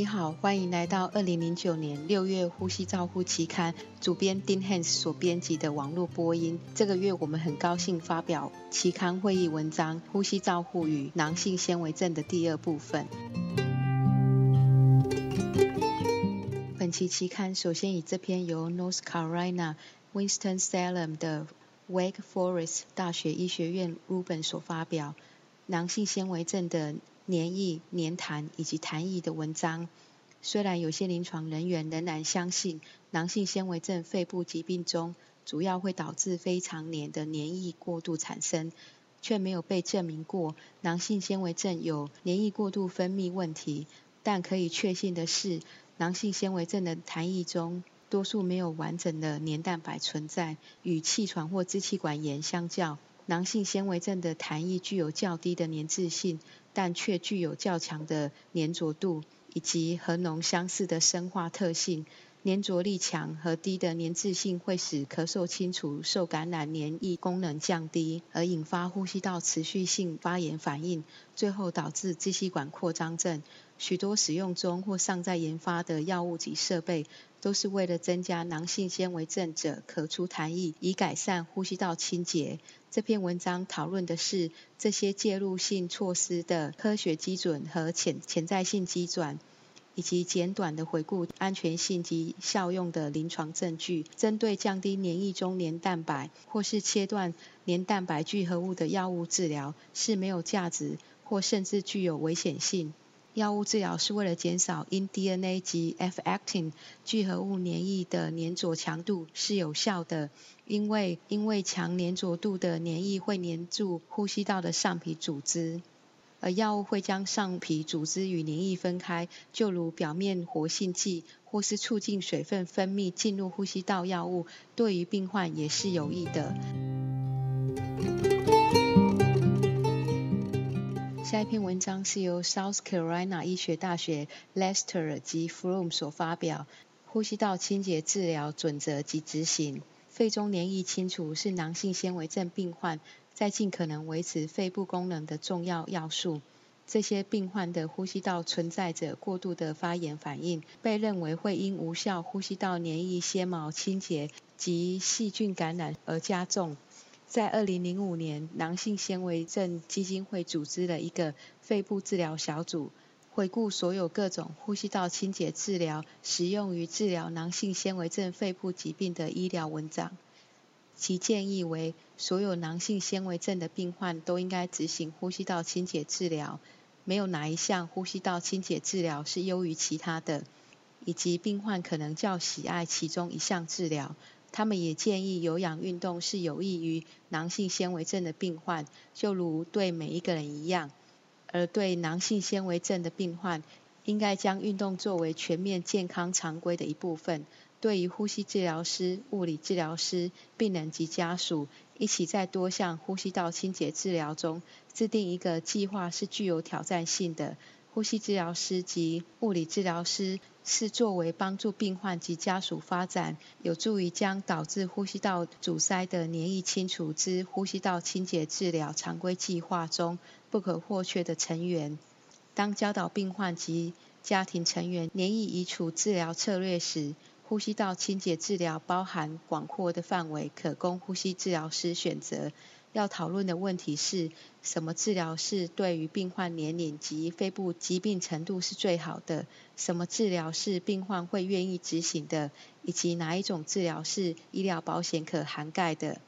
你好，欢迎来到二零零九年六月呼吸照护期刊主编丁 Hans 所编辑的网络播音。这个月我们很高兴发表期刊会议文章《呼吸照护与囊性纤维症》的第二部分。本期期刊首先以这篇由 North Carolina Winston Salem 的 Wake Forest 大学医学院 Ruben 所发表囊性纤维症的。黏液、黏痰以及痰液的文章，虽然有些临床人员仍然相信囊性纤维症肺部疾病中主要会导致非常黏的黏液过度产生，却没有被证明过囊性纤维症有黏液过度分泌问题。但可以确信的是，囊性纤维症的痰液中多数没有完整的黏蛋白存在。与气喘或支气管炎相较，囊性纤维症的痰液具有较低的粘滞性。但却具有较强的粘着度，以及和脓相似的生化特性。粘着力强和低的粘滞性会使咳嗽清除受感染黏液功能降低，而引发呼吸道持续性发炎反应，最后导致支气管扩张症。许多使用中或尚在研发的药物及设备，都是为了增加囊性纤维症者咳出痰液，以改善呼吸道清洁。这篇文章讨论的是这些介入性措施的科学基准和潜潜在性机转，以及简短的回顾安全性及效用的临床证据。针对降低黏液中黏蛋白或是切断黏蛋白聚合物的药物治疗是没有价值，或甚至具有危险性。药物治疗是为了减少因 DNA 及 F-actin 聚合物黏液的粘着强度是有效的，因为因为强粘着度的黏液会粘住呼吸道的上皮组织，而药物会将上皮组织与黏液分开，就如表面活性剂或是促进水分分泌进入呼吸道药物，对于病患也是有益的。下一篇文章是由 South Carolina 医学大学 Lester 及 From 所发表，呼吸道清洁治疗准则及执行。肺中黏液清除是囊性纤维症病患在尽可能维持肺部功能的重要要素。这些病患的呼吸道存在着过度的发炎反应，被认为会因无效呼吸道黏液纤毛清洁及细菌感染而加重。在二零零五年，囊性纤维症基金会组织了一个肺部治疗小组，回顾所有各种呼吸道清洁治疗使用于治疗囊性纤维症肺部疾病的医疗文章。其建议为，所有囊性纤维症的病患都应该执行呼吸道清洁治疗，没有哪一项呼吸道清洁治疗是优于其他的，以及病患可能较喜爱其中一项治疗。他们也建议有氧运动是有益于囊性纤维症的病患，就如对每一个人一样。而对囊性纤维症的病患，应该将运动作为全面健康常规的一部分。对于呼吸治疗师、物理治疗师、病人及家属，一起在多项呼吸道清洁治疗中制定一个计划是具有挑战性的。呼吸治疗师及物理治疗师是作为帮助病患及家属发展，有助于将导致呼吸道阻塞的黏液清除之呼吸道清洁治疗常规计划中不可或缺的成员。当教导病患及家庭成员黏液移除治疗策略时，呼吸道清洁治疗包含广阔的范围，可供呼吸治疗师选择。要讨论的问题是什么治疗是对于病患年龄及肺部疾病程度是最好的？什么治疗是病患会愿意执行的？以及哪一种治疗是医疗保险可涵盖的？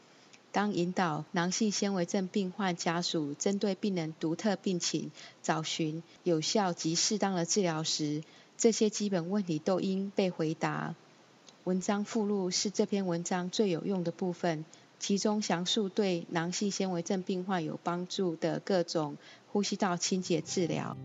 当引导囊性纤维症病患家属针对病人独特病情找寻有效及适当的治疗时，这些基本问题都应被回答。文章附录是这篇文章最有用的部分。其中详述对囊性纤维症病患有帮助的各种呼吸道清洁治疗。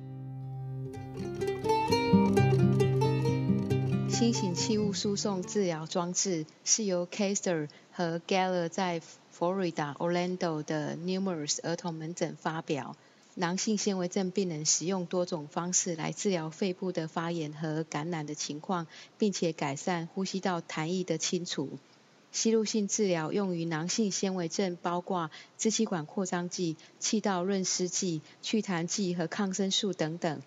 新型气雾输送治疗装置是由 Kaiser 和 Geller 在佛罗里达 Orlando 的 Numerous 儿童门诊发表。囊性纤维症病人使用多种方式来治疗肺部的发炎和感染的情况，并且改善呼吸道痰液的清除。吸入性治疗用于囊性纤维症，包括支气管扩张剂、气道润湿剂、祛痰剂和抗生素等等。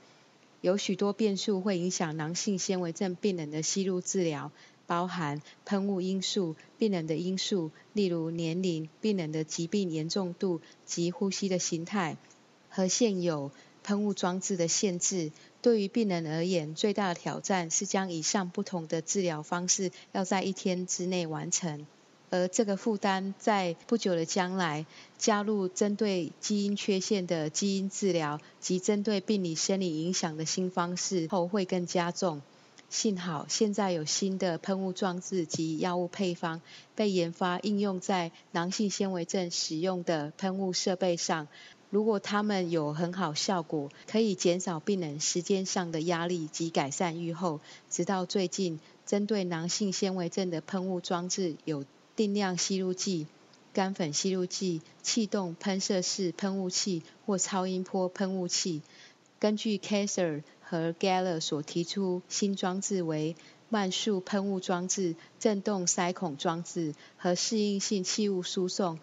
有许多变数会影响囊性纤维症病人的吸入治疗，包含喷雾因素、病人的因素，例如年龄、病人的疾病严重度及呼吸的形态，和现有喷雾装置的限制。对于病人而言，最大的挑战是将以上不同的治疗方式要在一天之内完成。而这个负担在不久的将来加入针对基因缺陷的基因治疗及针对病理生理影响的新方式后会更加重。幸好现在有新的喷雾装置及药物配方被研发应用在囊性纤维症使用的喷雾设备上。如果它们有很好效果，可以减少病人时间上的压力及改善预后。直到最近，针对囊性纤维症的喷雾装置有。定量吸入剂、干粉吸入剂、气动喷射式喷雾器或超音波喷雾器。根据 Kaiser 和 Geller 所提出新装置为慢速喷雾装置、振动塞孔装置和适应性气雾输送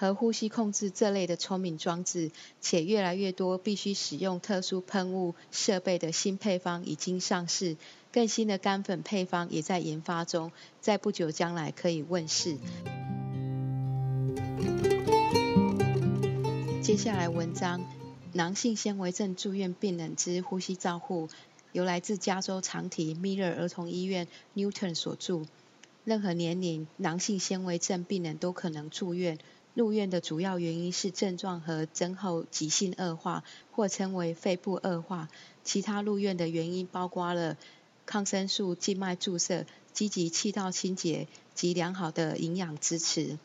和呼吸控制这类的聪明装置，且越来越多必须使用特殊喷雾设备的新配方已经上市。更新的干粉配方也在研发中，在不久将来可以问世。接下来文章：囊性纤维症住院病人之呼吸照护，由来自加州长体 Miller 儿童医院 Newton 所著。任何年龄囊性纤维症病人都可能住院，入院的主要原因是症状和增后急性恶化，或称为肺部恶化。其他入院的原因包括了。抗生素静脉注射、积极气道清洁及良好的营养支持。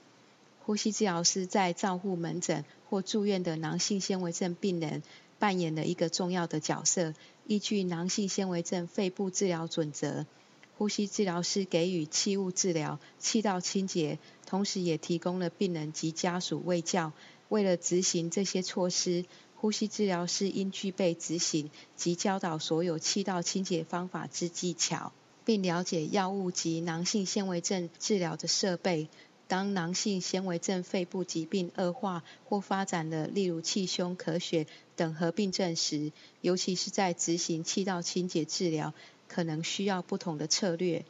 呼吸治疗师在照护门诊或住院的囊性纤维症病人扮演了一个重要的角色。依据囊性纤维症肺部治疗准则，呼吸治疗师给予气雾治疗、气道清洁，同时也提供了病人及家属卫教。为了执行这些措施，呼吸治疗师应具备执行及教导所有气道清洁方法之技巧，并了解药物及囊性纤维症治疗的设备。当囊性纤维症肺部疾病恶化或发展了，例如气胸、咳血等合并症时，尤其是在执行气道清洁治疗，可能需要不同的策略。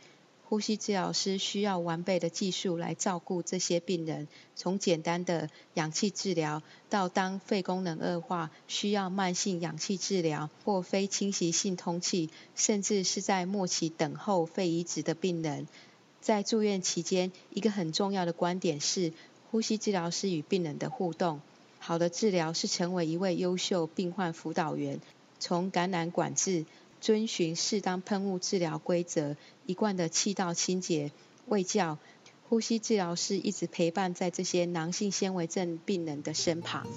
呼吸治疗师需要完备的技术来照顾这些病人，从简单的氧气治疗，到当肺功能恶化需要慢性氧气治疗或非侵袭性通气，甚至是在末期等候肺移植的病人。在住院期间，一个很重要的观点是呼吸治疗师与病人的互动。好的治疗是成为一位优秀病患辅导员，从感染管制。遵循适当喷雾治疗规则，一贯的气道清洁、卫教、呼吸治疗师一直陪伴在这些囊性纤维症病人的身旁。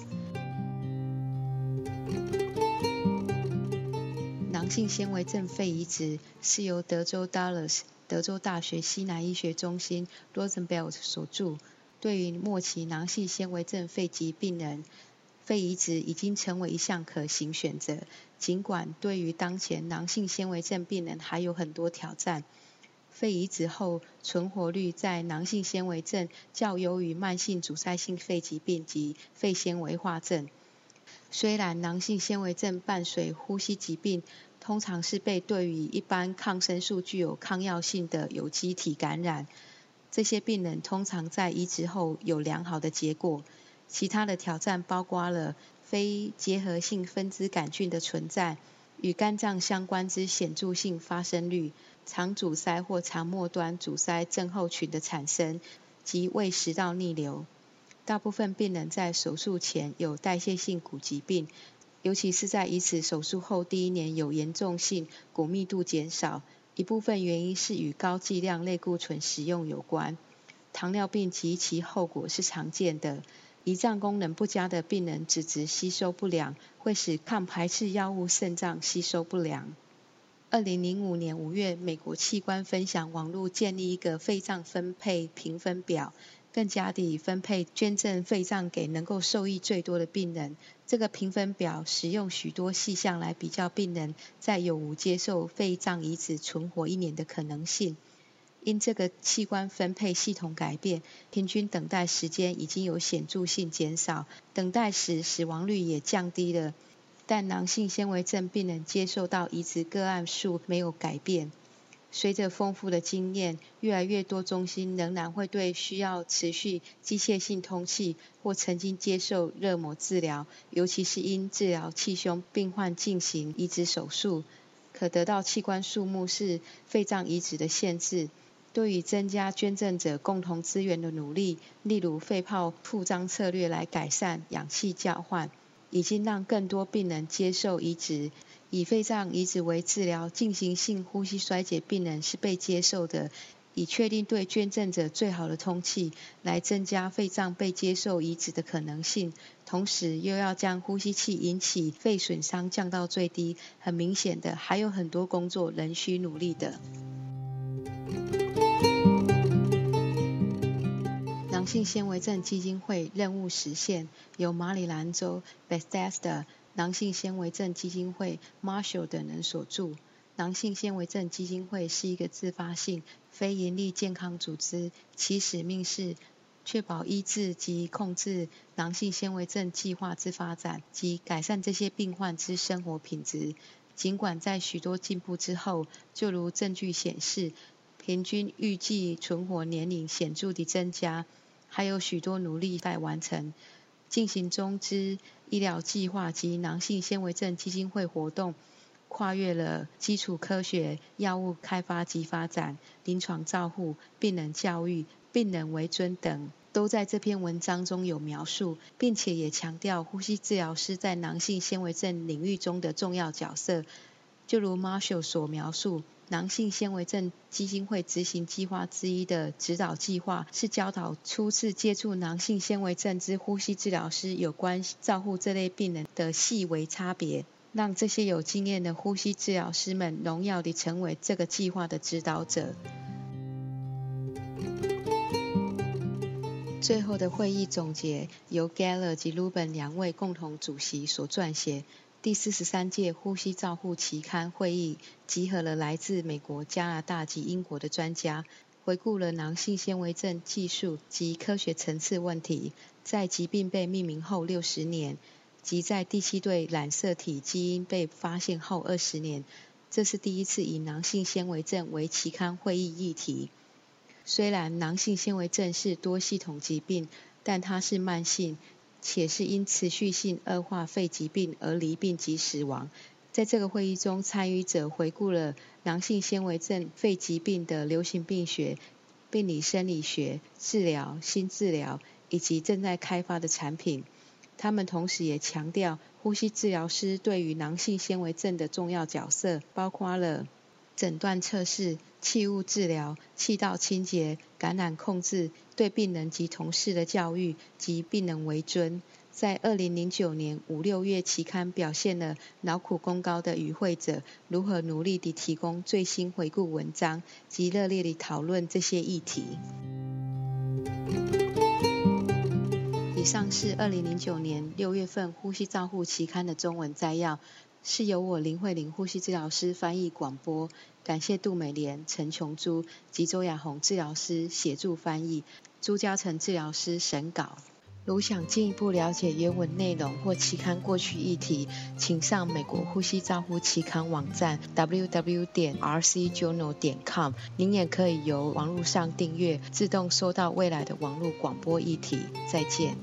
囊性纤维症肺移植是由德州 Dallas 德州大学西南医学中心 Rosenbelt 所著，对于末期囊性纤维症肺疾病人。肺移植已经成为一项可行选择，尽管对于当前囊性纤维症病人还有很多挑战。肺移植后存活率在囊性纤维症较优于慢性阻塞性肺疾病及肺纤维化症。虽然囊性纤维症伴随呼吸疾病，通常是被对于一般抗生素具有抗药性的有机体感染，这些病人通常在移植后有良好的结果。其他的挑战包括了非结合性分支杆菌的存在，与肝脏相关之显著性发生率，肠阻塞或肠末端阻塞症候群的产生及胃食道逆流。大部分病人在手术前有代谢性骨疾病，尤其是在移植手术后第一年有严重性骨密度减少，一部分原因是与高剂量类固醇使用有关。糖尿病及其后果是常见的。胰脏功能不佳的病人脂质吸收不良，会使抗排斥药物肾脏吸收不良。二零零五年五月，美国器官分享网络建立一个肺脏分配评分表，更加地分配捐赠肺脏给能够受益最多的病人。这个评分表使用许多细项来比较病人在有无接受肺脏移植存活一年的可能性。因这个器官分配系统改变，平均等待时间已经有显著性减少，等待时死亡率也降低了。但囊性纤维症病人接受到移植个案数没有改变。随着丰富的经验，越来越多中心仍然会对需要持续机械性通气或曾经接受热膜治疗，尤其是因治疗气胸病患进行移植手术，可得到器官数目是肺脏移植的限制。对于增加捐赠者共同资源的努力，例如肺泡铺张策略来改善氧气交换，已经让更多病人接受移植。以肺脏移植为治疗进行性呼吸衰竭病人是被接受的，以确定对捐赠者最好的通气，来增加肺脏被接受移植的可能性，同时又要将呼吸器引起肺损伤降到最低。很明显的，还有很多工作仍需努力的。性纤维症基金会任务实现，由马里兰州 Bethesda。囊性纤维症基金会 Marshall 等人所著。囊性纤维症基金会是一个自发性、非营利健康组织，其使命是确保医治及控制囊性纤维症计划之发展及改善这些病患之生活品质。尽管在许多进步之后，就如证据显示，平均预计存活年龄显著地增加，还有许多努力待完成。进行中之医疗计划及囊性纤维症基金会活动，跨越了基础科学、药物开发及发展、临床照护、病人教育、病人为尊等，都在这篇文章中有描述，并且也强调呼吸治疗师在囊性纤维症领域中的重要角色。就如 Marshall 所描述。囊性纤维症基金会执行计划之一的指导计划，是教导初次接触囊性纤维症之呼吸治疗师有关照护这类病人的细微差别，让这些有经验的呼吸治疗师们荣耀地成为这个计划的指导者。最后的会议总结由 Geller 及 Ruben 两位共同主席所撰写。第四十三届呼吸照护期刊会议集合了来自美国、加拿大及英国的专家，回顾了囊性纤维症技术及科学层次问题，在疾病被命名后六十年，及在第七对染色体基因被发现后二十年，这是第一次以囊性纤维症为期刊会议议题。虽然囊性纤维症是多系统疾病，但它是慢性。且是因持续性恶化肺疾病而离病及死亡。在这个会议中，参与者回顾了囊性纤维症肺疾病的流行病学、病理生理学、治疗、新治疗以及正在开发的产品。他们同时也强调，呼吸治疗师对于囊性纤维症的重要角色，包括了诊断测试。气雾治疗、气道清洁、感染控制、对病人及同事的教育及病人为尊，在二零零九年五六月期刊表现了劳苦功高的与会者如何努力地提供最新回顾文章及热烈地讨论这些议题。以上是二零零九年六月份呼吸照护期刊的中文摘要。是由我林慧玲呼吸治疗师翻译广播，感谢杜美莲、陈琼珠及周雅红治疗师协助翻译，朱嘉诚治疗师审稿。如想进一步了解原文内容或期刊过去议题，请上美国呼吸照护期刊网站 www 点 rcjournal 点 com。您也可以由网络上订阅，自动收到未来的网络广播议题。再见。